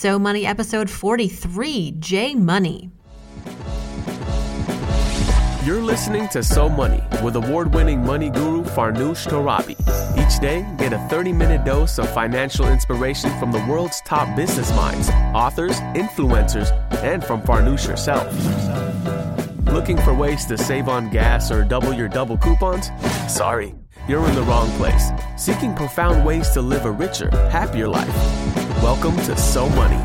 So Money episode 43 J Money. You're listening to So Money with award winning money guru Farnoosh Torabi. Each day, get a 30 minute dose of financial inspiration from the world's top business minds, authors, influencers, and from Farnoosh herself. Looking for ways to save on gas or double your double coupons? Sorry, you're in the wrong place. Seeking profound ways to live a richer, happier life. Welcome to So Money.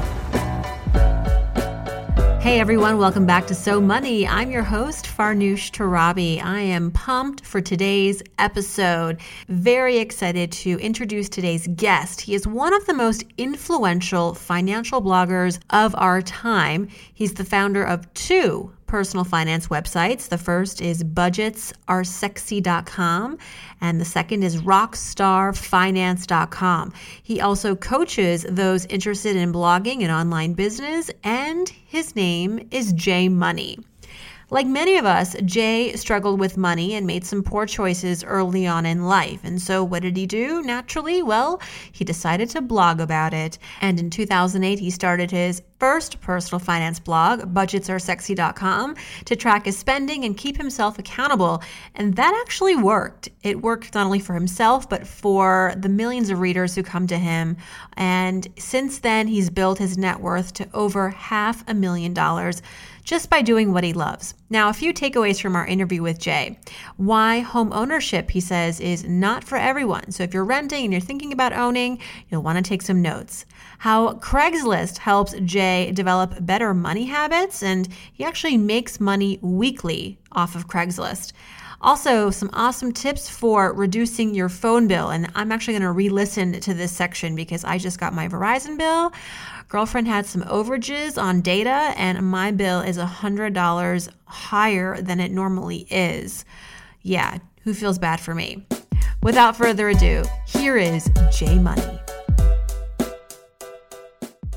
Hey everyone, welcome back to So Money. I'm your host, Farnoosh Torabi. I am pumped for today's episode. Very excited to introduce today's guest. He is one of the most influential financial bloggers of our time. He's the founder of two personal finance websites. The first is budgetsaresexy.com and the second is rockstarfinance.com. He also coaches those interested in blogging and online business and his name is J Money. Like many of us, Jay struggled with money and made some poor choices early on in life. And so, what did he do? Naturally, well, he decided to blog about it. And in 2008, he started his first personal finance blog, budgetsaresexy.com, to track his spending and keep himself accountable. And that actually worked. It worked not only for himself, but for the millions of readers who come to him. And since then, he's built his net worth to over half a million dollars just by doing what he loves. Now, a few takeaways from our interview with Jay. Why home ownership, he says, is not for everyone. So if you're renting and you're thinking about owning, you'll want to take some notes. How Craigslist helps Jay develop better money habits, and he actually makes money weekly off of Craigslist. Also, some awesome tips for reducing your phone bill. And I'm actually going to re listen to this section because I just got my Verizon bill. Girlfriend had some overages on data, and my bill is $100 higher than it normally is. Yeah, who feels bad for me? Without further ado, here is J Money.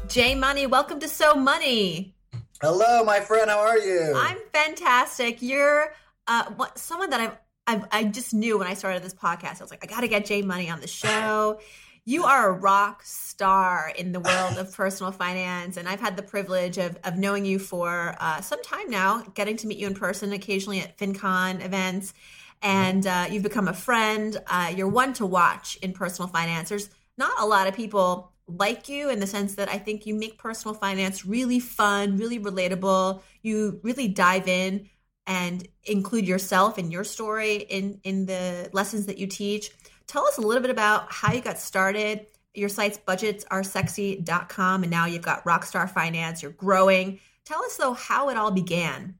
J Money, welcome to So Money. Hello, my friend. How are you? I'm fantastic. You're uh, what, someone that I've, I've, I just knew when I started this podcast. I was like, I got to get J Money on the show. You are a rock star in the world of personal finance, and I've had the privilege of, of knowing you for uh, some time now, getting to meet you in person occasionally at FinCon events, and uh, you've become a friend. Uh, you're one to watch in personal finance. There's not a lot of people like you in the sense that I think you make personal finance really fun, really relatable. You really dive in and include yourself and your story in in the lessons that you teach. Tell us a little bit about how you got started. Your site's budgetsaresexy.com, and now you've got Rockstar Finance. You're growing. Tell us, though, how it all began.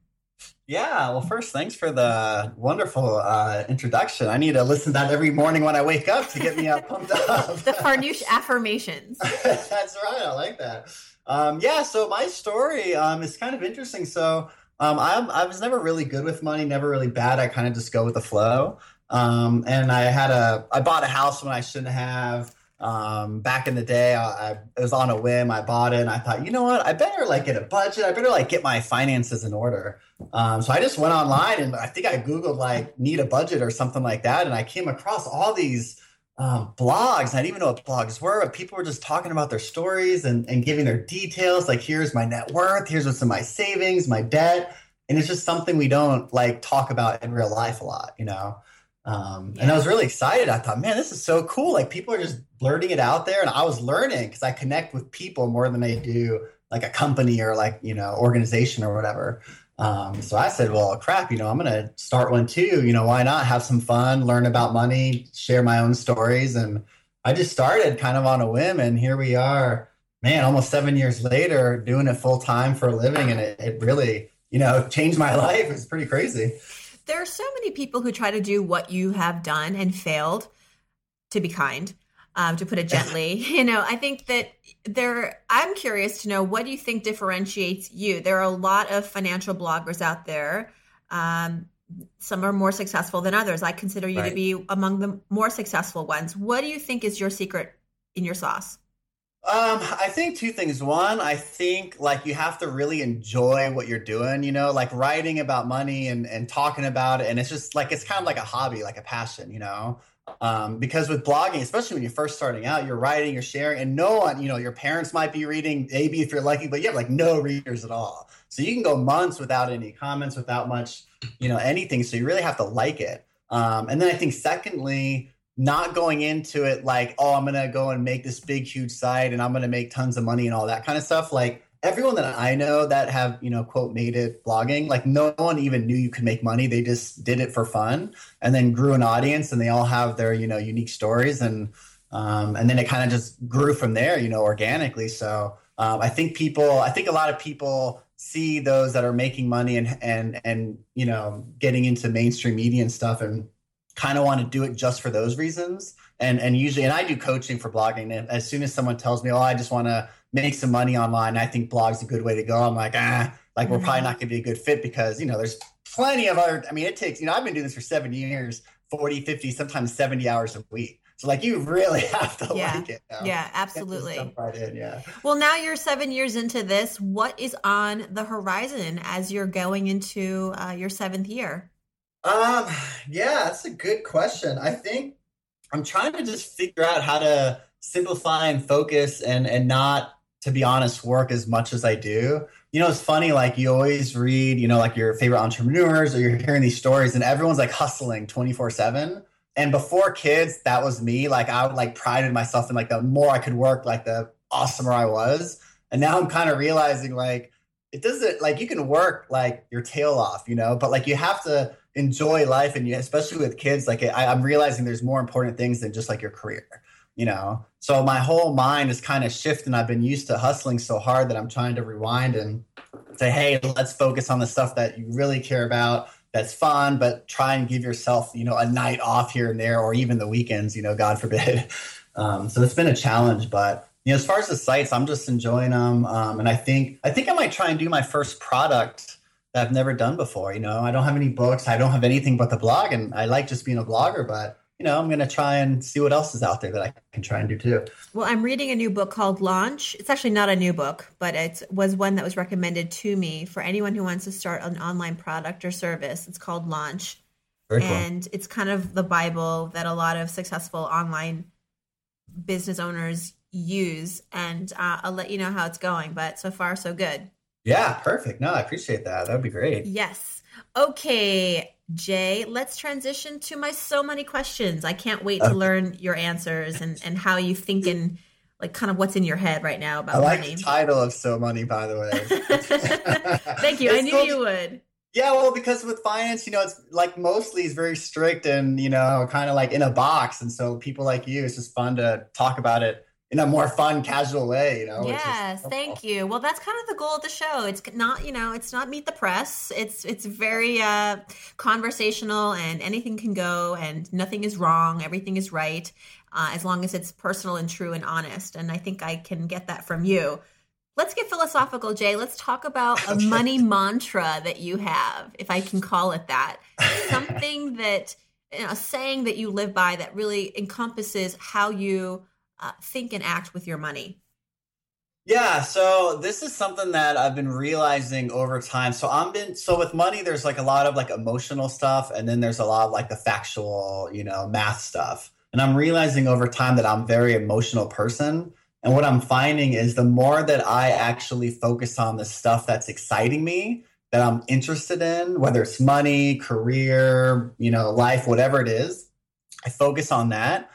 Yeah, well, first, thanks for the wonderful uh, introduction. I need to listen to that every morning when I wake up to get me up pumped up. the Farnoosh affirmations. That's right. I like that. Um, yeah, so my story um, is kind of interesting. So um, I, I was never really good with money, never really bad. I kind of just go with the flow. Um, and I had a, I bought a house when I shouldn't have. Um, back in the day, I, I, it was on a whim. I bought it, and I thought, you know what? I better like get a budget. I better like get my finances in order. Um, so I just went online, and I think I googled like need a budget or something like that, and I came across all these um, blogs. I didn't even know what blogs were, but people were just talking about their stories and, and giving their details. Like, here's my net worth. Here's what's in my savings, my debt, and it's just something we don't like talk about in real life a lot, you know. Um, yeah. And I was really excited. I thought, man, this is so cool. Like people are just blurting it out there, and I was learning because I connect with people more than I do like a company or like you know organization or whatever. Um, so I said, well, crap, you know, I'm going to start one too. You know, why not have some fun, learn about money, share my own stories, and I just started kind of on a whim, and here we are. Man, almost seven years later, doing it full time for a living, and it, it really, you know, changed my life. It's pretty crazy there are so many people who try to do what you have done and failed to be kind um, to put it gently you know i think that there i'm curious to know what do you think differentiates you there are a lot of financial bloggers out there um, some are more successful than others i consider you right. to be among the more successful ones what do you think is your secret in your sauce um, I think two things. One, I think like you have to really enjoy what you're doing, you know, like writing about money and, and talking about it. And it's just like, it's kind of like a hobby, like a passion, you know? Um, because with blogging, especially when you're first starting out, you're writing, you're sharing, and no one, you know, your parents might be reading, maybe if you're lucky, but you have like no readers at all. So you can go months without any comments, without much, you know, anything. So you really have to like it. Um, and then I think, secondly, not going into it like, oh, I'm gonna go and make this big, huge site, and I'm gonna make tons of money and all that kind of stuff. Like everyone that I know that have, you know, quote, made it blogging, like no one even knew you could make money. They just did it for fun and then grew an audience and they all have their, you know, unique stories. And, um, and then it kind of just grew from there, you know, organically. So um, I think people, I think a lot of people see those that are making money and, and, and, you know, getting into mainstream media and stuff and kind of want to do it just for those reasons. And, and usually, and I do coaching for blogging. And as soon as someone tells me, oh, I just want to, make some money online. I think blog's a good way to go. I'm like, ah, like we're probably mm-hmm. not going to be a good fit because, you know, there's plenty of other, I mean, it takes, you know, I've been doing this for seven years, 40, 50, sometimes 70 hours a week. So like you really have to yeah. like it. Yeah, absolutely. Right in, yeah. Well, now you're seven years into this. What is on the horizon as you're going into uh, your seventh year? Um, yeah, that's a good question. I think I'm trying to just figure out how to simplify and focus and and not to be honest, work as much as I do. You know, it's funny, like you always read, you know, like your favorite entrepreneurs or you're hearing these stories and everyone's like hustling 24 7. And before kids, that was me. Like I would like prided myself in like the more I could work, like the awesomer I was. And now I'm kind of realizing like it doesn't like you can work like your tail off, you know, but like you have to enjoy life and you, especially with kids, like I, I'm realizing there's more important things than just like your career you know so my whole mind is kind of shifting. I've been used to hustling so hard that i'm trying to rewind and say hey let's focus on the stuff that you really care about that's fun but try and give yourself you know a night off here and there or even the weekends you know god forbid. Um, so it's been a challenge but you know as far as the sites i'm just enjoying them um, and i think i think i might try and do my first product that i've never done before you know? I don't have any books. I don't have anything but the blog and i like just being a blogger but you know, I'm going to try and see what else is out there that I can try and do too. Well, I'm reading a new book called Launch. It's actually not a new book, but it was one that was recommended to me for anyone who wants to start an online product or service. It's called Launch. Very and cool. it's kind of the Bible that a lot of successful online business owners use. And uh, I'll let you know how it's going, but so far, so good. Yeah, perfect. No, I appreciate that. That would be great. Yes. Okay. Jay, let's transition to my So Money questions. I can't wait to learn your answers and, and how you think and like kind of what's in your head right now about I like money. the title of So Money, by the way. Thank you. I knew you would. Yeah, well, because with finance, you know, it's like mostly is very strict and you know, kind of like in a box, and so people like you, it's just fun to talk about it in a more fun, casual way, you know. Yes, thank you. Well, that's kind of the goal of the show. It's not, you know, it's not meet the press. It's it's very uh, conversational, and anything can go, and nothing is wrong. Everything is right, uh, as long as it's personal and true and honest. And I think I can get that from you. Let's get philosophical, Jay. Let's talk about a money mantra that you have, if I can call it that. Something that you a saying that you live by that really encompasses how you uh, think and act with your money? Yeah, so this is something that I've been realizing over time. So I'm been so with money, there's like a lot of like emotional stuff, and then there's a lot of like the factual, you know, math stuff. And I'm realizing over time that I'm very emotional person. And what I'm finding is the more that I actually focus on the stuff that's exciting me, that I'm interested in, whether it's money, career, you know, life, whatever it is, I focus on that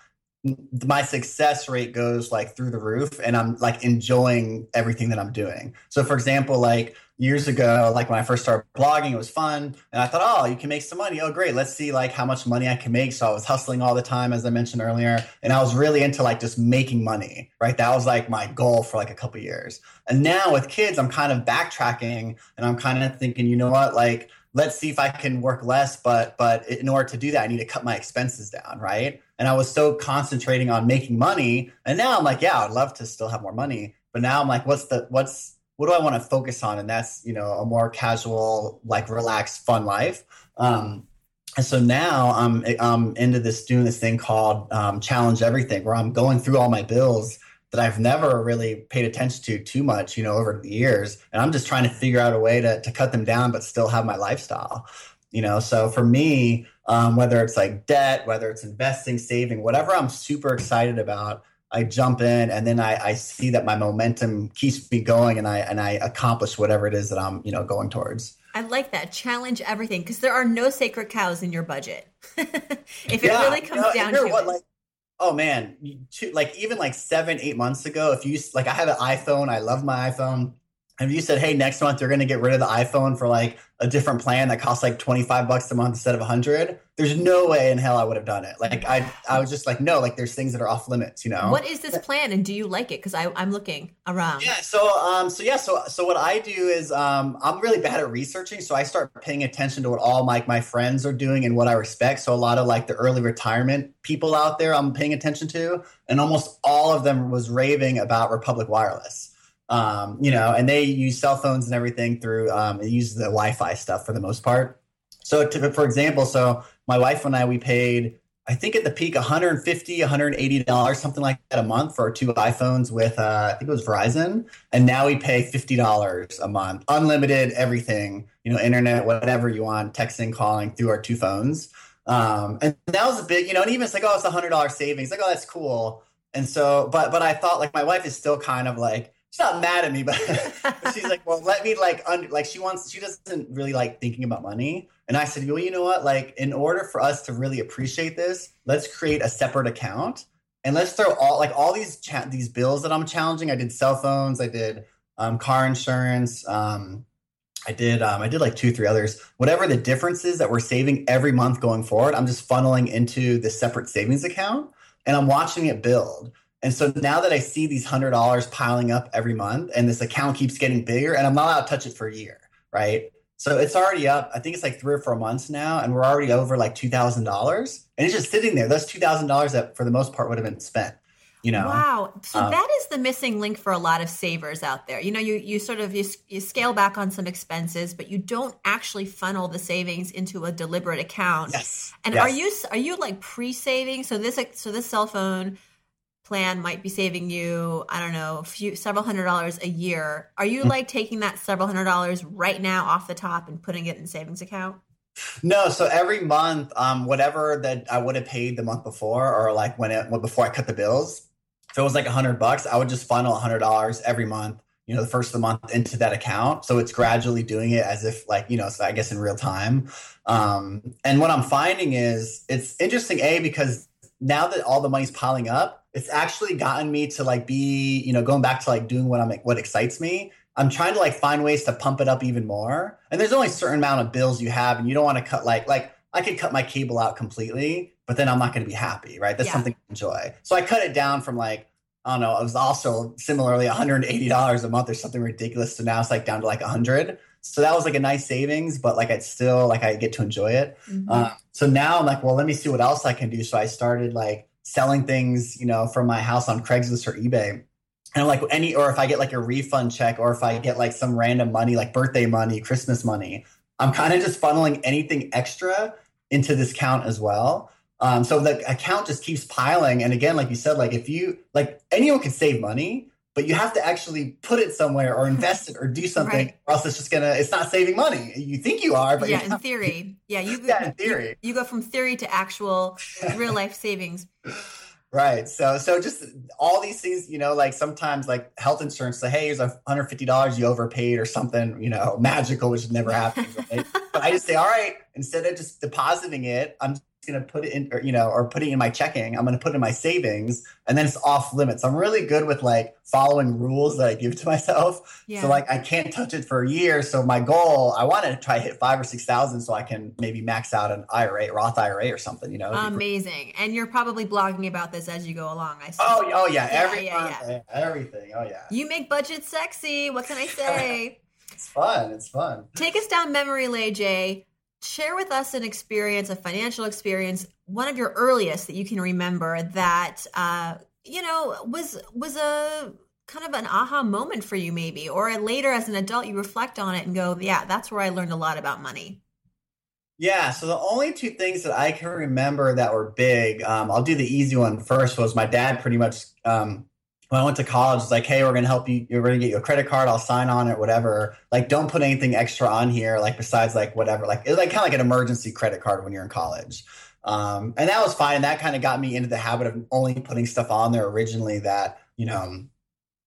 my success rate goes like through the roof and i'm like enjoying everything that i'm doing. So for example like years ago like when i first started blogging it was fun and i thought oh you can make some money. Oh great. Let's see like how much money i can make. So i was hustling all the time as i mentioned earlier and i was really into like just making money right? That was like my goal for like a couple years. And now with kids i'm kind of backtracking and i'm kind of thinking you know what? Like let's see if I can work less, but but in order to do that, I need to cut my expenses down, right? And I was so concentrating on making money, and now I'm like, yeah, I'd love to still have more money, but now I'm like, what's the what's what do I want to focus on? And that's you know a more casual, like relaxed, fun life. Um, and so now I'm I'm into this doing this thing called um, challenge everything, where I'm going through all my bills that I've never really paid attention to too much, you know, over the years. And I'm just trying to figure out a way to, to cut them down, but still have my lifestyle, you know? So for me, um, whether it's like debt, whether it's investing, saving, whatever I'm super excited about. I jump in and then I, I see that my momentum keeps me going and I and I accomplish whatever it is that I'm you know going towards. I like that. Challenge everything because there are no sacred cows in your budget. if it yeah, really comes you know, down to what, it. Like, oh man, two, like even like seven, eight months ago, if you like, I have an iPhone. I love my iPhone. And if you said, hey, next month you're going to get rid of the iPhone for like a different plan that costs like 25 bucks a month instead of 100, there's no way in hell I would have done it. Like I I was just like, no, like there's things that are off limits, you know. What is this plan and do you like it? I I'm looking around. Yeah, so um so yeah, so so what I do is um I'm really bad at researching, so I start paying attention to what all my my friends are doing and what I respect. So a lot of like the early retirement people out there I'm paying attention to, and almost all of them was raving about Republic Wireless um, you know, and they use cell phones and everything through um, it uses the Wi-Fi stuff for the most part. So, to, for example, so my wife and I we paid I think at the peak 150 180 dollars something like that a month for our two iPhones with uh, I think it was Verizon, and now we pay fifty dollars a month, unlimited everything, you know, internet, whatever you want, texting, calling through our two phones. Um, and that was a big, you know, and even it's like, oh, it's a hundred dollar savings, like, oh, that's cool. And so, but but I thought like my wife is still kind of like she's not mad at me, but, she's like, well, let me like under like she wants she doesn't really like thinking about money. And I said, well, you know what? Like, in order for us to really appreciate this, let's create a separate account and let's throw all like all these cha- these bills that I'm challenging. I did cell phones, I did um, car insurance, um, I did um, I did like two three others. Whatever the differences that we're saving every month going forward, I'm just funneling into this separate savings account and I'm watching it build. And so now that I see these hundred dollars piling up every month and this account keeps getting bigger and I'm not allowed to touch it for a year, right? So it's already up. I think it's like three or four months now, and we're already over like two thousand dollars. And it's just sitting there. Those two thousand dollars that for the most part would have been spent. You know. Wow. So um, that is the missing link for a lot of savers out there. You know, you you sort of you, you scale back on some expenses, but you don't actually funnel the savings into a deliberate account. Yes. And yes. are you are you like pre-saving? So this so this cell phone plan might be saving you i don't know a few several hundred dollars a year. Are you mm. like taking that several hundred dollars right now off the top and putting it in savings account? No so every month um whatever that i would have paid the month before or like when it before i cut the bills if it was like a hundred bucks i would just funnel a hundred dollars every month you know the first of the month into that account. So it's gradually doing it as if like you know so i guess in real time. Um and what i'm finding is it's interesting a because now that all the money's piling up it's actually gotten me to like be, you know, going back to like doing what I'm what excites me. I'm trying to like find ways to pump it up even more. And there's only a certain amount of bills you have, and you don't want to cut like like I could cut my cable out completely, but then I'm not going to be happy, right? That's yeah. something to enjoy. So I cut it down from like I don't know, it was also similarly $180 a month or something ridiculous. So now it's like down to like 100. So that was like a nice savings, but like I'd still like I get to enjoy it. Mm-hmm. Uh, so now I'm like, well, let me see what else I can do. So I started like selling things, you know, from my house on Craigslist or eBay. And like any, or if I get like a refund check, or if I get like some random money, like birthday money, Christmas money, I'm kind of just funneling anything extra into this account as well. Um, so the account just keeps piling. And again, like you said, like if you like anyone can save money, but you have to actually put it somewhere or invest it or do something right. or else it's just gonna it's not saving money. You think you are but yeah in theory. Yeah you yeah in theory. you, you, go from theory to actual real life savings. Right. So so just all these things you know like sometimes like health insurance say hey here's a $150 you overpaid or something you know magical which never happens right? but i just say all right instead of just depositing it i'm going to put it in, or, you know, or putting in my checking. I'm going to put in my savings, and then it's off limits. I'm really good with like following rules that I give to myself. Yeah. So like I can't touch it for a year. So my goal, I want to try hit five or six thousand, so I can maybe max out an IRA, Roth IRA, or something. You know, amazing. And you're probably blogging about this as you go along. I see. Oh, oh yeah, yeah every yeah, month, yeah. everything. Oh yeah. You make budget sexy. What can I say? it's fun. It's fun. Take us down memory lane, Jay share with us an experience, a financial experience, one of your earliest that you can remember that uh, you know was was a kind of an aha moment for you, maybe, or later as an adult you reflect on it and go, "Yeah, that's where I learned a lot about money." Yeah, so the only two things that I can remember that were big, um, I'll do the easy one first. Was my dad pretty much um, when I went to college, it's like, hey, we're gonna help you. You're gonna get a credit card. I'll sign on it, whatever. Like, don't put anything extra on here, like besides like whatever. Like, it's like kind of like an emergency credit card when you're in college. Um, and that was fine. And That kind of got me into the habit of only putting stuff on there originally that you know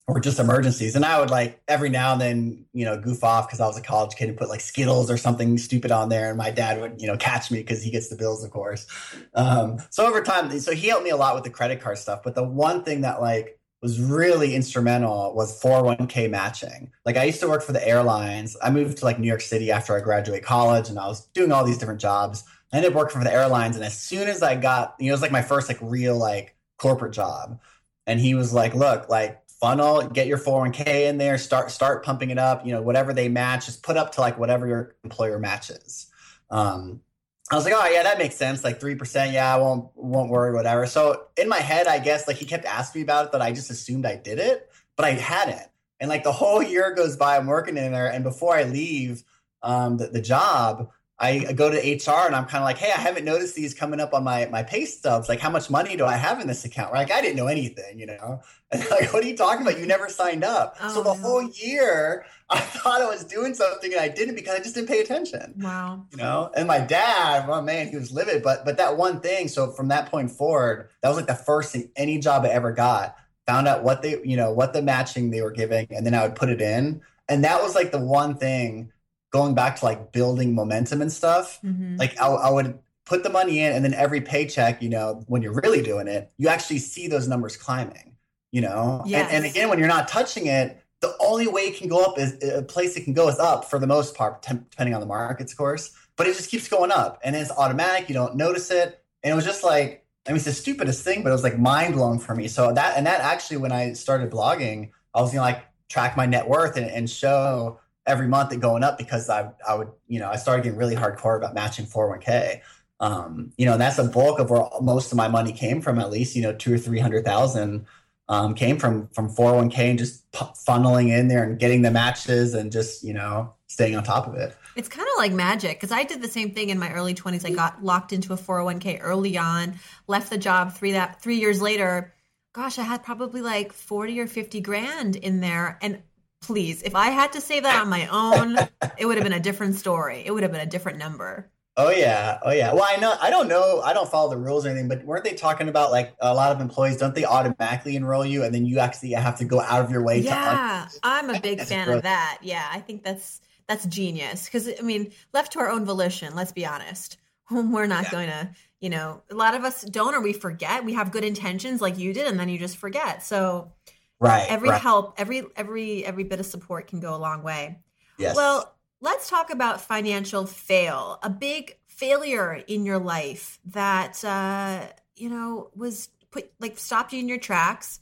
or just emergencies. And I would like every now and then, you know, goof off because I was a college kid and put like Skittles or something stupid on there. And my dad would, you know, catch me because he gets the bills, of course. Um, so over time, so he helped me a lot with the credit card stuff. But the one thing that like was really instrumental was 401k matching. Like I used to work for the airlines. I moved to like New York City after I graduated college and I was doing all these different jobs. I ended up working for the airlines. And as soon as I got, you know, it was like my first like real like corporate job. And he was like, look, like funnel, get your 401k in there, start start pumping it up, you know, whatever they match, just put up to like whatever your employer matches. Um, I was like, oh yeah, that makes sense. Like three percent, yeah, I won't won't worry, whatever. So in my head, I guess like he kept asking me about it, but I just assumed I did it, but I hadn't. And like the whole year goes by, I'm working in there, and before I leave um, the, the job, I go to HR and I'm kind of like, hey, I haven't noticed these coming up on my my pay stubs. Like, how much money do I have in this account? Like, I didn't know anything, you know. And like, what are you talking about? You never signed up. Oh, so the no. whole year, I thought I was doing something and I didn't because I just didn't pay attention. Wow. You know. And my dad, well, man, he was livid. But but that one thing. So from that point forward, that was like the first thing any job I ever got. Found out what they, you know, what the matching they were giving, and then I would put it in. And that was like the one thing going back to like building momentum and stuff, mm-hmm. like I, I, would put the money in and then every paycheck, you know, when you're really doing it, you actually see those numbers climbing, you know? Yes. And, and again, when you're not touching it, the only way it can go up is a place it can go is up for the most part, depending on the markets, of course. But it just keeps going up and it's automatic. You don't notice it. And it was just like, I mean, it's the stupidest thing, but it was like mind blowing for me. So that, and that actually, when I started blogging, I was gonna like track my net worth and, and show every month it going up because I I would you know I started getting really hardcore about matching 401k. Um, you know, and that's the bulk of where most of my money came from. At least you know two or three hundred thousand um, came from from 401k and just funneling in there and getting the matches and just you know staying on top of it. It's kind of like magic because I did the same thing in my early 20s. I got locked into a 401k early on, left the job three that three years later. Gosh, I had probably like 40 or 50 grand in there. And please, if I had to say that on my own, it would have been a different story. It would have been a different number. Oh yeah, oh yeah. Well, I know I don't know. I don't follow the rules or anything, but weren't they talking about like a lot of employees? Don't they automatically enroll you, and then you actually have to go out of your way? Yeah, to I'm a big fan of that. Yeah, I think that's that's genius because I mean, left to our own volition. Let's be honest, we're not yeah. going to. You know, a lot of us don't, or we forget. We have good intentions, like you did, and then you just forget. So Right. Every right. help, every every every bit of support can go a long way. Yes. Well, let's talk about financial fail. A big failure in your life that uh, you know was put like stopped you in your tracks.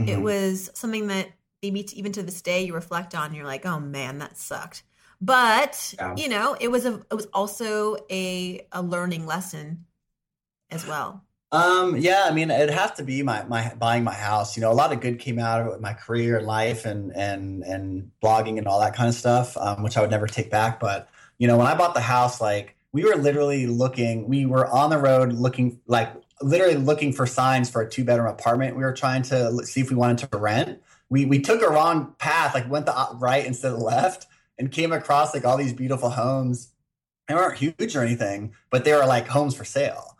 Mm-hmm. It was something that maybe even to this day you reflect on. You're like, oh man, that sucked. But yeah. you know, it was a it was also a a learning lesson as well. Um, yeah, I mean, it'd have to be my, my buying my house. You know, a lot of good came out of it my career and life and and and blogging and all that kind of stuff, um, which I would never take back. But you know, when I bought the house, like we were literally looking, we were on the road looking, like literally looking for signs for a two bedroom apartment. We were trying to see if we wanted to rent. We we took a wrong path, like went the right instead of left, and came across like all these beautiful homes. They weren't huge or anything, but they were like homes for sale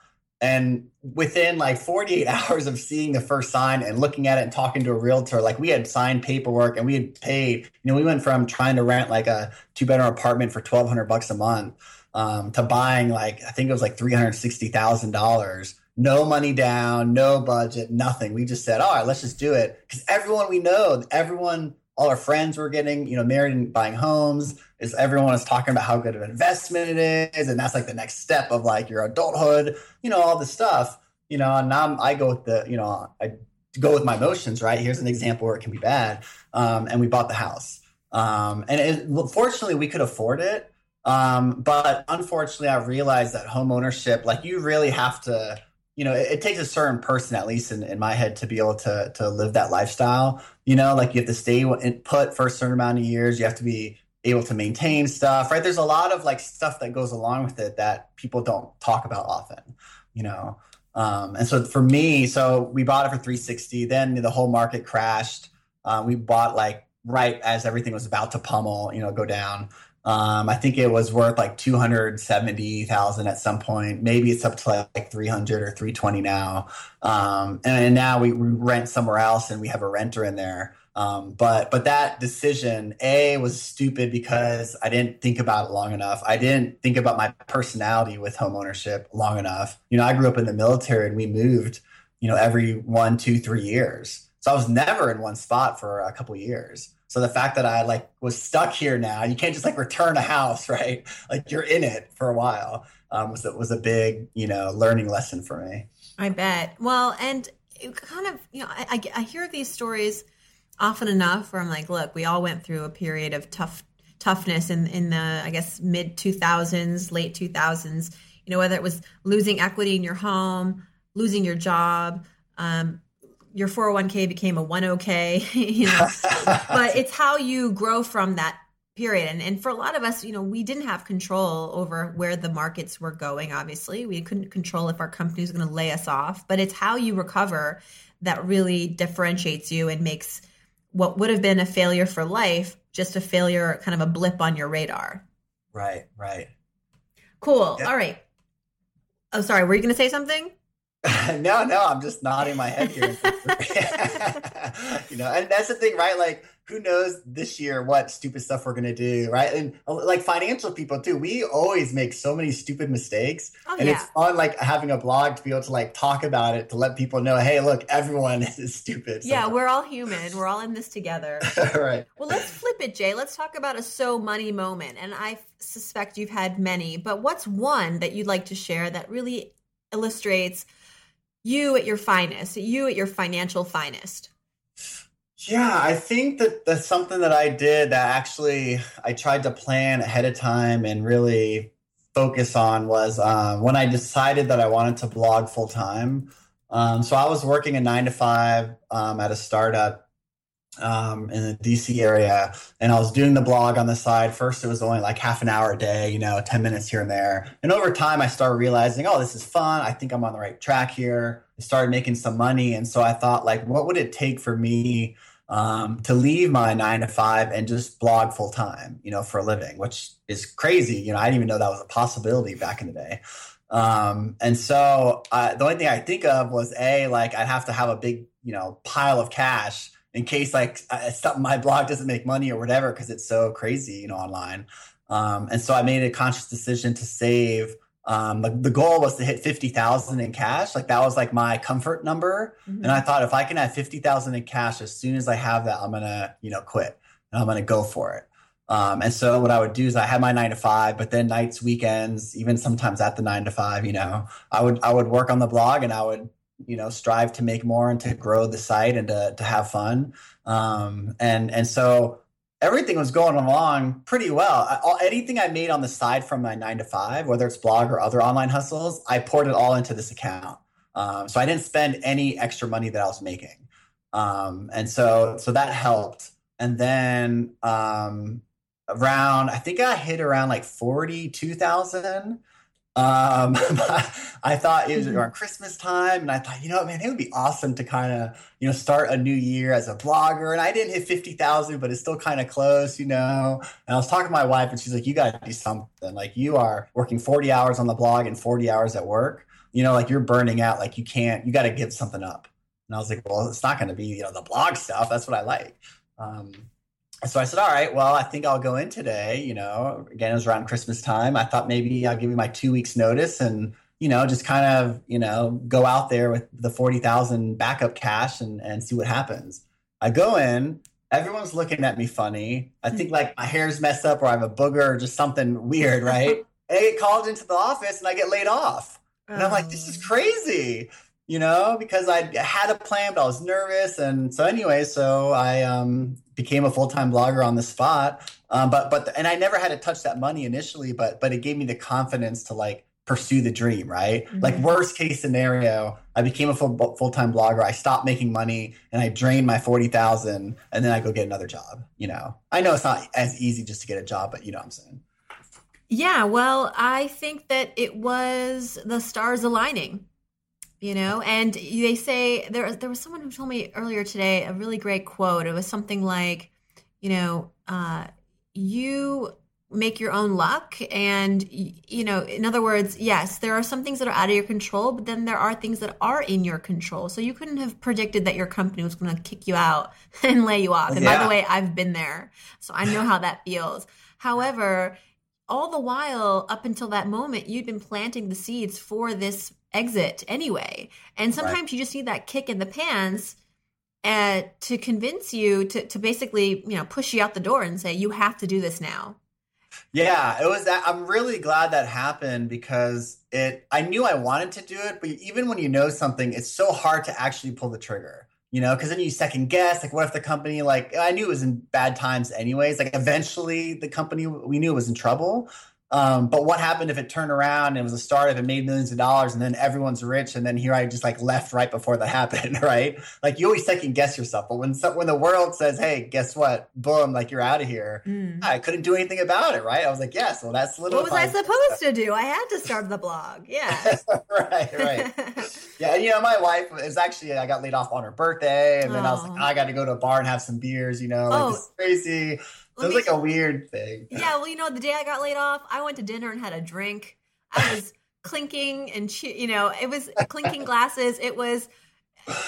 and within like 48 hours of seeing the first sign and looking at it and talking to a realtor, like we had signed paperwork and we had paid, you know, we went from trying to rent like a two bedroom apartment for 1200 bucks a month um, to buying like, I think it was like $360,000. No money down, no budget, nothing. We just said, all right, let's just do it. Because everyone we know, everyone all our friends were getting, you know, married and buying homes. Is everyone is talking about how good of an investment it is, and that's like the next step of like your adulthood, you know, all this stuff, you know. And now I go with the, you know, I go with my emotions, right? Here's an example where it can be bad, um, and we bought the house, um, and it, fortunately we could afford it, um, but unfortunately I realized that home ownership, like you really have to you know, it, it, takes a certain person, at least in, in my head, to be able to to live that lifestyle. You know, like you have to stay put for a certain amount of years. You have to be able to maintain stuff, right? There's a lot of like stuff that goes along with it that people don't talk about often. You know, Um, and so for me, so we bought it for 360. Then the whole market crashed. Uh, we bought like right as everything was about to pummel, you know, go down. Um, I think it was worth like 270,000 at some point. Maybe it's up to like 300 or 320 now. Um, and, and, now we, we, rent somewhere else and we have a renter in there. Um, but but that decision, A, was stupid because I didn't think about it long enough. I didn't think about my personality with home ownership long enough. You know, I grew up in the military and we moved, you know, every one, two, three years. So I was never in one spot for a couple years. So the fact that I like was stuck here now, you can't just like return a house, right? Like you're in it for a while. Um, was was a big you know learning lesson for me. I bet. Well, and kind of you know I, I, I hear these stories often enough where I'm like, look, we all went through a period of tough toughness in in the I guess mid 2000s, late 2000s. You know whether it was losing equity in your home, losing your job. Um, your 401k became a 10k you know. But it's how you grow from that period. And, and for a lot of us you know we didn't have control over where the markets were going obviously. We couldn't control if our company was going to lay us off. But it's how you recover that really differentiates you and makes what would have been a failure for life just a failure kind of a blip on your radar. Right right. Cool. Yeah. all right. Oh sorry. Were you going to say something no, no, I'm just nodding my head here. you know, and that's the thing, right? Like, who knows this year what stupid stuff we're gonna do, right? And uh, like financial people too, we always make so many stupid mistakes, oh, and yeah. it's fun like having a blog to be able to like talk about it to let people know, hey, look, everyone is stupid. Yeah, we're all human. We're all in this together. right. Well, let's flip it, Jay. Let's talk about a so money moment, and I suspect you've had many, but what's one that you'd like to share that really illustrates? You at your finest, you at your financial finest? Yeah, I think that that's something that I did that actually I tried to plan ahead of time and really focus on was um, when I decided that I wanted to blog full time. Um, so I was working a nine to five um, at a startup um, in the DC area, and I was doing the blog on the side. First, it was only like half an hour a day, you know, 10 minutes here and there. And over time, I started realizing, oh, this is fun. I think I'm on the right track here. I started making some money. And so I thought, like, what would it take for me um, to leave my nine to five and just blog full time, you know, for a living, which is crazy. You know, I didn't even know that was a possibility back in the day. Um, and so uh, the only thing I think of was a like I'd have to have a big you know pile of cash in case like something my blog doesn't make money or whatever because it's so crazy, you know, online. Um, and so I made a conscious decision to save. Um, the, the goal was to hit fifty thousand in cash. Like that was like my comfort number. Mm-hmm. And I thought if I can have fifty thousand in cash, as soon as I have that, I'm gonna you know quit and I'm gonna go for it. Um, and so what I would do is I had my nine to five, but then nights, weekends, even sometimes at the nine to five, you know, I would I would work on the blog and I would you know strive to make more and to grow the site and to, to have fun. Um, and and so everything was going along pretty well. I, anything i made on the side from my nine to five whether it's blog or other online hustles i poured it all into this account. Um, so i didn't spend any extra money that i was making. Um, and so so that helped. And then um, around i think i hit around like 42000 um, I thought it was mm-hmm. around Christmas time, and I thought, you know, man, it would be awesome to kind of, you know, start a new year as a blogger. And I didn't hit fifty thousand, but it's still kind of close, you know. And I was talking to my wife, and she's like, "You got to do something. Like, you are working forty hours on the blog and forty hours at work. You know, like you're burning out. Like, you can't. You got to give something up." And I was like, "Well, it's not going to be, you know, the blog stuff. That's what I like." Um, so I said, all right, well, I think I'll go in today. You know, again, it was around Christmas time. I thought maybe I'll give you my two weeks notice and, you know, just kind of, you know, go out there with the 40,000 backup cash and, and see what happens. I go in, everyone's looking at me funny. I think like my hair's messed up or I have a booger or just something weird, right? I get called into the office and I get laid off. And I'm like, this is oh. crazy you know, because I had a plan, but I was nervous. And so anyway, so I um, became a full-time blogger on the spot. Um, but, but, and I never had to touch that money initially, but, but it gave me the confidence to like pursue the dream, right? Mm-hmm. Like worst case scenario, I became a full, full-time blogger. I stopped making money and I drained my 40,000 and then I go get another job. You know, I know it's not as easy just to get a job, but you know what I'm saying? Yeah, well, I think that it was the stars aligning you know? And they say there there was someone who told me earlier today a really great quote. It was something like you know uh, you make your own luck and you know in other words yes there are some things that are out of your control but then there are things that are in your control. So you couldn't have predicted that your company was going to kick you out and lay you off. And yeah. by the way i've been there. So i know how that feels. However all the while up until that moment you'd been planting the seeds for this exit anyway and sometimes right. you just need that kick in the pants uh, to convince you to, to basically you know push you out the door and say you have to do this now yeah, it was that. I'm really glad that happened because it. I knew I wanted to do it, but even when you know something, it's so hard to actually pull the trigger. You know, because then you second guess. Like, what if the company? Like, I knew it was in bad times, anyways. Like, eventually, the company we knew was in trouble. Um, but what happened if it turned around and it was a startup and made millions of dollars and then everyone's rich and then here I just like left right before that happened, right? Like you always second guess yourself. But when so, when the world says, "Hey, guess what? Boom! Like you're out of here," mm. I couldn't do anything about it, right? I was like, "Yes, well, that's little." What was I supposed to do? I had to start the blog. Yeah. right, right. yeah, and you know, my wife is actually I got laid off on her birthday, and then oh. I was like, I got to go to a bar and have some beers. You know, like oh. this crazy it was like a weird thing. Yeah, well, you know, the day I got laid off, I went to dinner and had a drink. I was clinking and you know, it was clinking glasses. It was.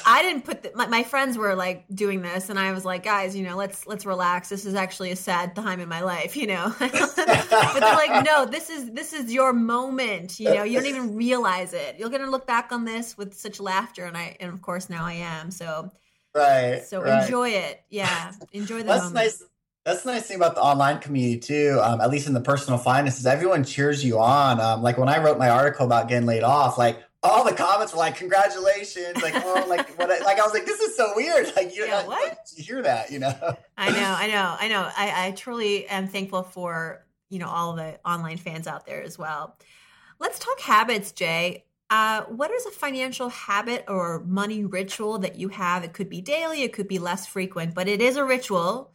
I didn't put the, my, my friends were like doing this, and I was like, guys, you know, let's let's relax. This is actually a sad time in my life, you know. but they're like, no, this is this is your moment. You know, you don't even realize it. You're gonna look back on this with such laughter, and I and of course now I am. So right. So right. enjoy it. Yeah, enjoy the That's moment. nice that's the nice thing about the online community too. Um, at least in the personal finance, is everyone cheers you on. Um, like when I wrote my article about getting laid off, like all the comments were like, "Congratulations!" Like, oh, like what? I, like I was like, "This is so weird." Like, you, yeah, what? you hear that, you know? I know, I know, I know. I, I truly am thankful for you know all the online fans out there as well. Let's talk habits, Jay. Uh, what is a financial habit or money ritual that you have? It could be daily, it could be less frequent, but it is a ritual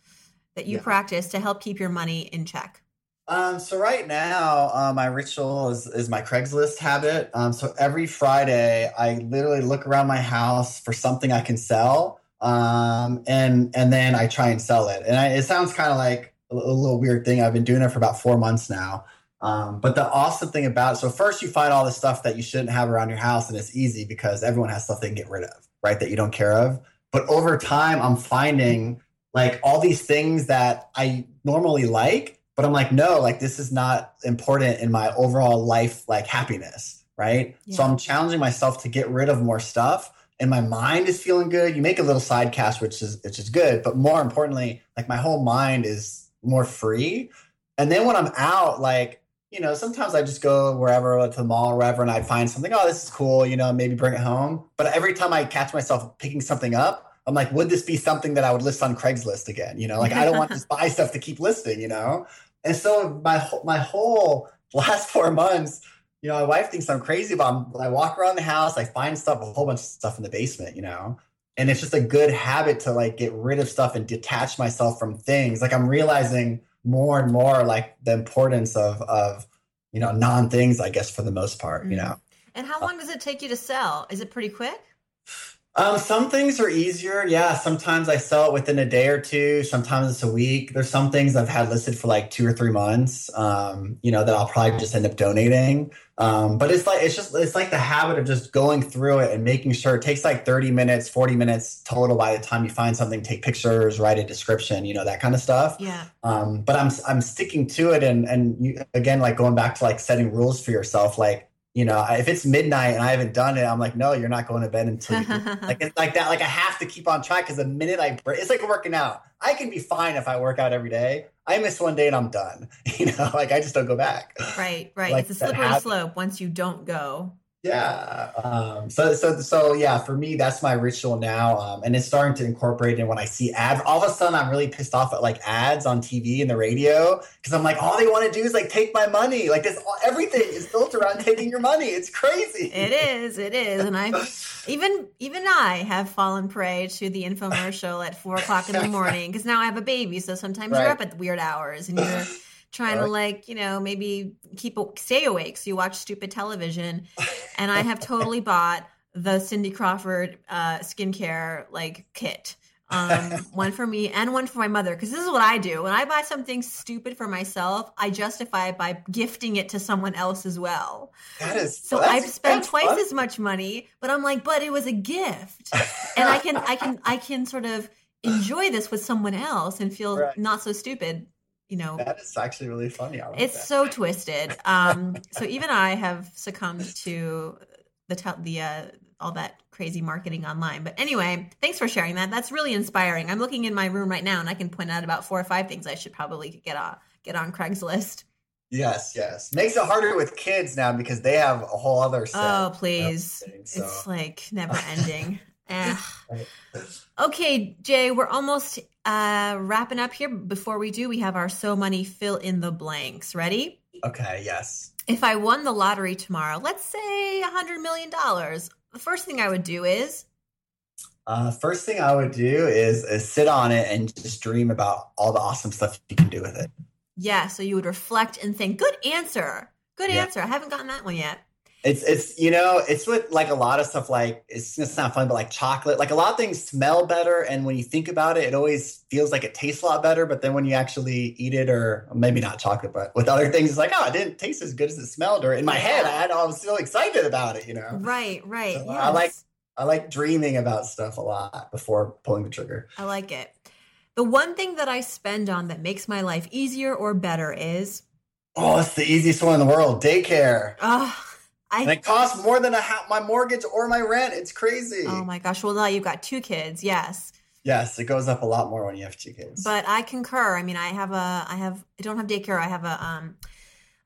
that you yeah. practice to help keep your money in check? Um, so right now, uh, my ritual is, is my Craigslist habit. Um, so every Friday, I literally look around my house for something I can sell, um, and and then I try and sell it. And I, it sounds kind of like a, a, little weird thing. I've been doing it for about four months now. Um, but the awesome thing about it, so first you find all the stuff that you shouldn't have around your house, and it's easy because everyone has stuff they can get rid of, right? That you don't care of. But over time, I'm finding like all these things that I normally like, but I'm like, no, like this is not important in my overall life, like happiness, right? Yeah. So I'm challenging myself to get rid of more stuff. And my mind is feeling good. You make a little side cast, which is which is good, but more importantly, like my whole mind is more free. And then when I'm out, like you know, sometimes I just go wherever to the mall or wherever, and I find something. Oh, this is cool. You know, maybe bring it home. But every time I catch myself picking something up, I'm like, would this be something that I would list on Craigslist again? You know, like I don't want to buy stuff to keep listing, you know? And so my my whole last four months, you know, my wife thinks I'm crazy, but I'm, I walk around the house, I find stuff, a whole bunch of stuff in the basement, you know? And it's just a good habit to like get rid of stuff and detach myself from things. Like I'm realizing more and more like the importance of of you know non things, I guess, for the most part, you mm-hmm. know. And how long does it take you to sell? Is it pretty quick? Um, some things are easier. Yeah, sometimes I sell it within a day or two. Sometimes it's a week. There's some things I've had listed for like two or three months. Um, you know that I'll probably just end up donating. Um, but it's like it's just it's like the habit of just going through it and making sure it takes like 30 minutes, 40 minutes total by the time you find something. Take pictures, write a description, you know that kind of stuff. Yeah. Um, but I'm I'm sticking to it, and and you, again like going back to like setting rules for yourself, like you know, if it's midnight and I haven't done it, I'm like, no, you're not going to bed until you like it's like that. Like I have to keep on track because the minute I break, it's like working out. I can be fine if I work out every day. I miss one day and I'm done. You know, like I just don't go back. Right, right. Like it's a slippery slope once you don't go. Yeah. Um, so, so, so, yeah, for me, that's my ritual now. Um, and it's starting to incorporate in when I see ads. All of a sudden, I'm really pissed off at like ads on TV and the radio because I'm like, all they want to do is like take my money. Like this, everything is built around taking your money. It's crazy. It is. It is. And I, even, even I have fallen prey to the infomercial at four o'clock in the morning because now I have a baby. So sometimes right. you're up at weird hours and you're, trying to like you know maybe keep stay awake so you watch stupid television and i have totally bought the Cindy Crawford uh, skincare like kit. Um, one for me and one for my mother. Because this is what I do when I buy something stupid for myself, I justify it by gifting it to someone else as well. That is So I've spent twice fun. as much money, but I'm like, but it was a gift, and I can, I can, I can sort of enjoy this with someone else and feel Right. not so stupid. You know, That is actually really funny. I like it's that. so twisted. Um, so even I have succumbed to the tel- the uh, all that crazy marketing online. But anyway, thanks for sharing that. That's really inspiring. I'm looking in my room right now, and I can point out about four or five things I should probably get on get on Craigslist. Yes, yes. Makes it harder with kids now because they have a whole other set. Oh, please! so. It's like never ending. Eh. Okay, Jay, we're almost uh, wrapping up here. Before we do, we have our so money fill in the blanks. Ready? Okay, yes. If I won the lottery tomorrow, let's say a hundred million dollars, the first thing I would do is Uh, first thing I would do is, is sit on it and just dream about all the awesome stuff you can do with it. yeah. So you would reflect and think, "Good answer, good Yeah. answer." I haven't gotten that one yet. It's it's you know it's with like a lot of stuff like it's it's not fun but like chocolate like a lot of things smell better and when you think about it it always feels like it tastes a lot better but then when you actually eat it or maybe not chocolate but with other things it's like oh it didn't taste as good as it smelled or in my head I had I was so excited about it you know Right, right. So yes. I like- I like dreaming about stuff a lot before pulling the trigger. I like it. The one thing that I spend on that makes my life easier or better is, Oh, it's the easiest one in the world daycare oh, and it costs more than a ha- my mortgage or my rent it's crazy. Oh my gosh! Well, now you've got two kids. Yes. yes it goes up a lot more when you have two kids. But I concur. I mean, I have a, I have, I don't have daycare. I have a, um,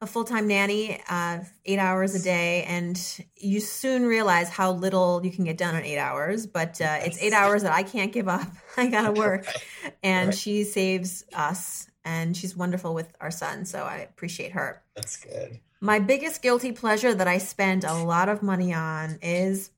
a full time nanny, uh, eight hours a day, and you soon realize how little you can get done in eight hours. But uh, it's eight hours that I can't give up. I gotta work, and Right. she saves us, and she's wonderful with our son. So I appreciate her. That's good. My biggest guilty pleasure that I spend a lot of money on is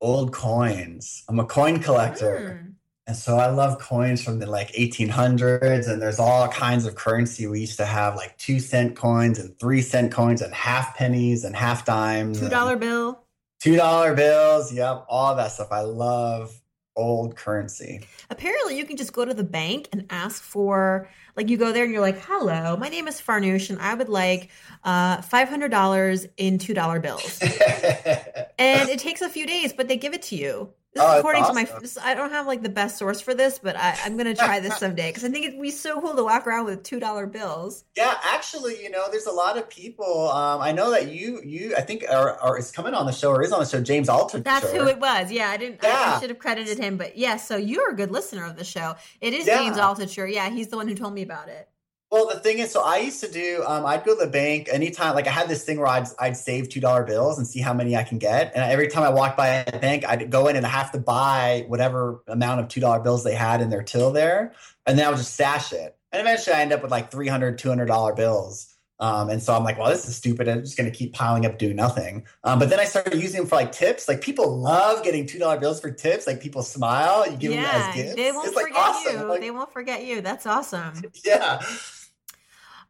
old coins. I'm a coin collector. Hmm. And so I love coins from the like 1800s. And there's all kinds of currency. We used to have like two cent coins and three cent coins and half pennies and half dimes. Two dollar bill. Two dollar bills. Yep. All that stuff. I love old currency. Apparently, you can just go to the bank and ask for, like, you go there and you're like, "Hello, my name is Farnoosh, and I would like uh, five hundred dollars in two dollar bills." and it takes a few days, but they give it to you. This Oh, is that's according to my. this- I don't have like the best source for this, but I, I'm going to try this someday because I think it'd be so cool to walk around with two dollar bills. yeah, actually, you know, there's a lot of people. Um, I know that you, you, I think, are, are is coming on the show or is on the show. James Altucher. That's who it was. Yeah, I didn't. I, I Yeah. should have credited him, but yes. so you're a good listener of the show. It is Yeah. James Altucher. Yeah, he's the one who told me about it. Well, the thing is, so I used to do. Um, I'd go to the bank anytime. Like I had this thing where I'd I'd save two dollar bills and see how many I can get. And every time I walked by a bank, I'd go in and I have to buy whatever amount of two dollar bills they had in their till there, and then I would just stash it. And eventually, I end up with like $300, 200 dollar bills. Um, and so I'm like, well, this is stupid. I'm just going to keep piling up, doing nothing. Um, but then I started using them for like tips. Like people love getting two dollar bills for tips. Like people smile. You give them as gifts. they won't it's like forget awesome. you. Like, they won't forget you. That's awesome. yeah.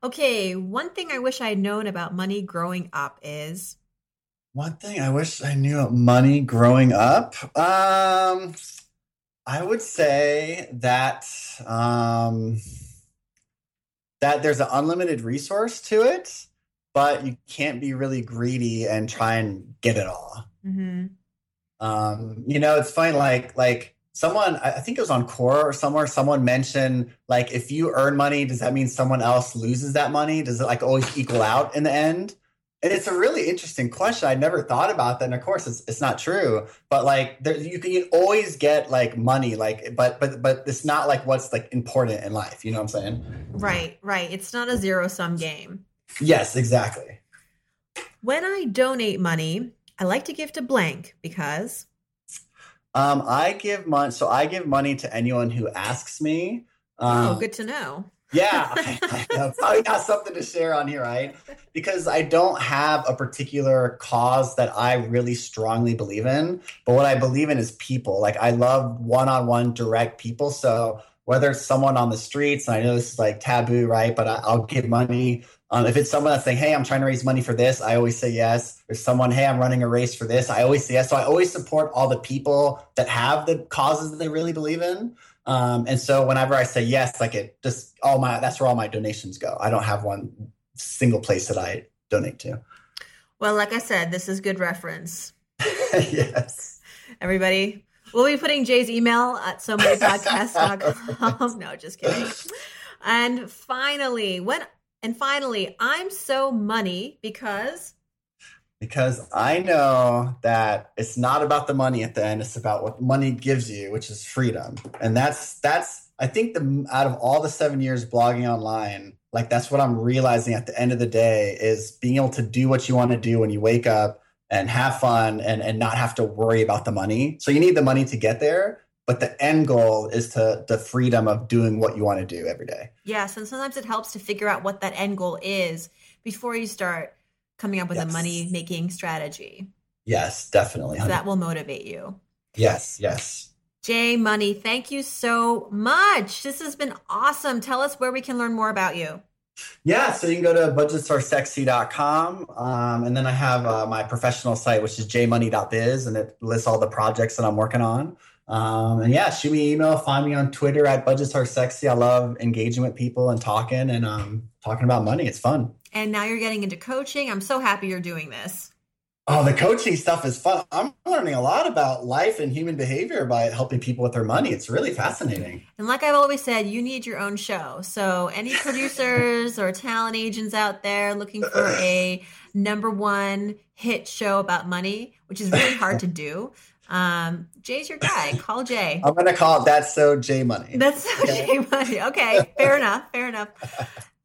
Okay, one thing I wish I had known about money growing up is One thing I wish I knew about money growing up. Um, I would say that um, that there's an unlimited resource to it, but you can't be really greedy and try and get it all. mhm, Um, you know, it's funny, like like someone I think it was on Quora or somewhere, someone mentioned like if you earn money, does that mean someone else loses that money? Does it like always equal out in the end? And it's a really interesting question. I never thought about that. And of course, it's it's not true. But like, there, you can you always get like money. Like, but but but it's not like what's like important in life. You know what I'm saying? right, right. It's not a zero sum game. Yes, exactly. When I donate money, I like to give to blank because Um, I give money. So I give money to anyone who asks me. Um, oh, good to know. Yeah, I know. probably got something to share on here, right? Because I don't have a particular cause that I really strongly believe in, but what I believe in is people. Like I love one-on-one direct people. So whether it's someone on the streets, and I know this is like taboo, right? But I, will give money. Um, if it's someone that's saying, "Hey, I'm trying to raise money for this," I always say yes. If someone, "Hey, I'm running a race for this," I always say yes. So I always support all the people that have the causes that they really believe in. Um, and so whenever I say yes, like it just all my that's where all my donations go. I don't have one single place that I donate to. Well, like I said, this is good reference. yes. Everybody, we'll be putting Jay's email at so many podcasts.com. no, just kidding. And finally, when and finally, I'm so money because because I know that it's not about the money at the end. It's about what money gives you, which is freedom. And that's that's I think the out of all the seven years blogging online, like that's what I'm realizing at the end of the day is being able to do what you want to do when you wake up and have fun and and not have to worry about the money. So you need the money to get there, but the end goal is to the freedom of doing what you want to do every day. Yes, and sometimes it helps to figure out what that end goal is before you start coming up with yes. a money making strategy. Yes, definitely. So that will motivate you. Yes, yes. Jay Money, thank you so much. This has been awesome. Tell us where we can learn more about you. Yeah, so you can go to budgetsaresexy.com. Um, and then I have uh, my professional site, which is jmoney.biz, and it lists all the projects that I'm working on. Um, and yeah, shoot me an email. Find me on Twitter at Budgets Are Sexy. I love engaging with people and talking and um, talking about money. It's fun. And now you're getting into coaching. I'm so happy you're doing this. Oh, the coaching stuff is fun. I'm learning a lot about life and human behavior by helping people with their money. It's really fascinating. And like I've always said, you need your own show. So, any producers or talent agents out there looking for a number one hit show about money, which is really hard to do, um, Jay's your guy. Call Jay. I'm gonna call That's So Jay Money. That's So okay. Jay Money. Okay, fair enough. Fair enough.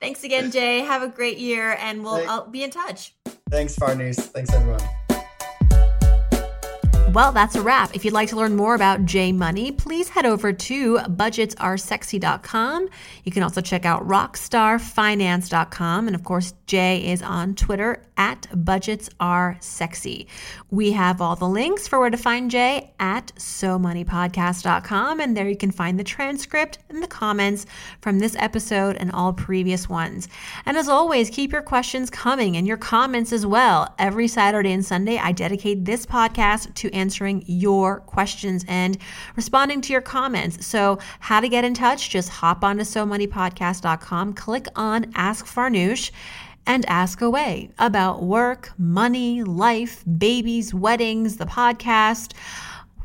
Thanks again, Jay. Have a great year, and we'll I'll be in touch. Thanks, Farnoosh. Thanks, everyone. Well, that's a wrap. If you'd like to learn more about Jay Money, please head over to budgetsaresexy.com. You can also check out rockstarfinance.com. And of course, Jay is on Twitter at budgetsaresexy. We have all the links for where to find Jay at somoneypodcast.com. And there you can find the transcript and the comments from this episode and all previous ones. And as always, keep your questions coming and your comments as well. Every Saturday and Sunday, I dedicate this podcast to answer answering your questions and responding to your comments. So, how to get in touch? Just hop on to SoMoneyPodcast.com, click on Ask Farnoosh and ask away about work, money, life, babies, weddings, the podcast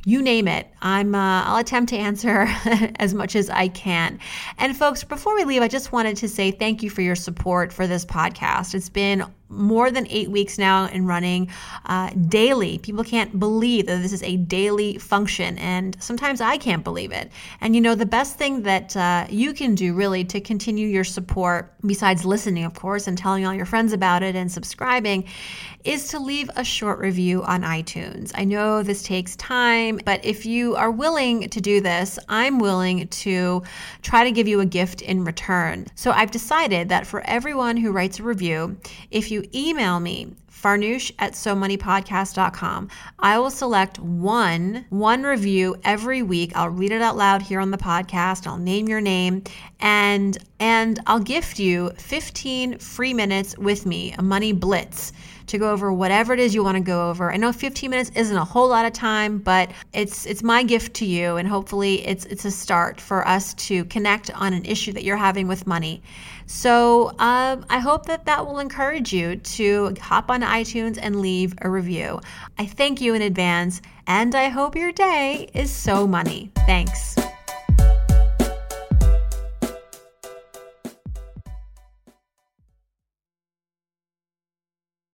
you name it. I'm uh, I'll attempt to answer as much as I can. And folks, before we leave, I just wanted to say thank you for your support for this podcast. It's been more than eight weeks now and running uh, daily. People can't believe that this is a daily function, and sometimes I can't believe it. And you know, the best thing that uh, you can do really to continue your support, besides listening, of course, and telling all your friends about it and subscribing, is to leave a short review on iTunes. I know this takes time, but if you are willing to do this, I'm willing to try to give you a gift in return. So I've decided that for everyone who writes a review, if you email me, farnoosh at somoneypodcast.com. I will select one, one review every week. I'll read it out loud here on the podcast. I'll name your name and and I'll gift you 15 free minutes with me, a money blitz to go over whatever it is you want to go over. I know 15 minutes isn't a whole lot of time, but it's it's my gift to you and hopefully it's it's a start for us to connect on an issue that you're having with money. So um, I hope that that will encourage you to hop on iTunes and leave a review. I thank you in advance, and I hope your day is so money. Thanks.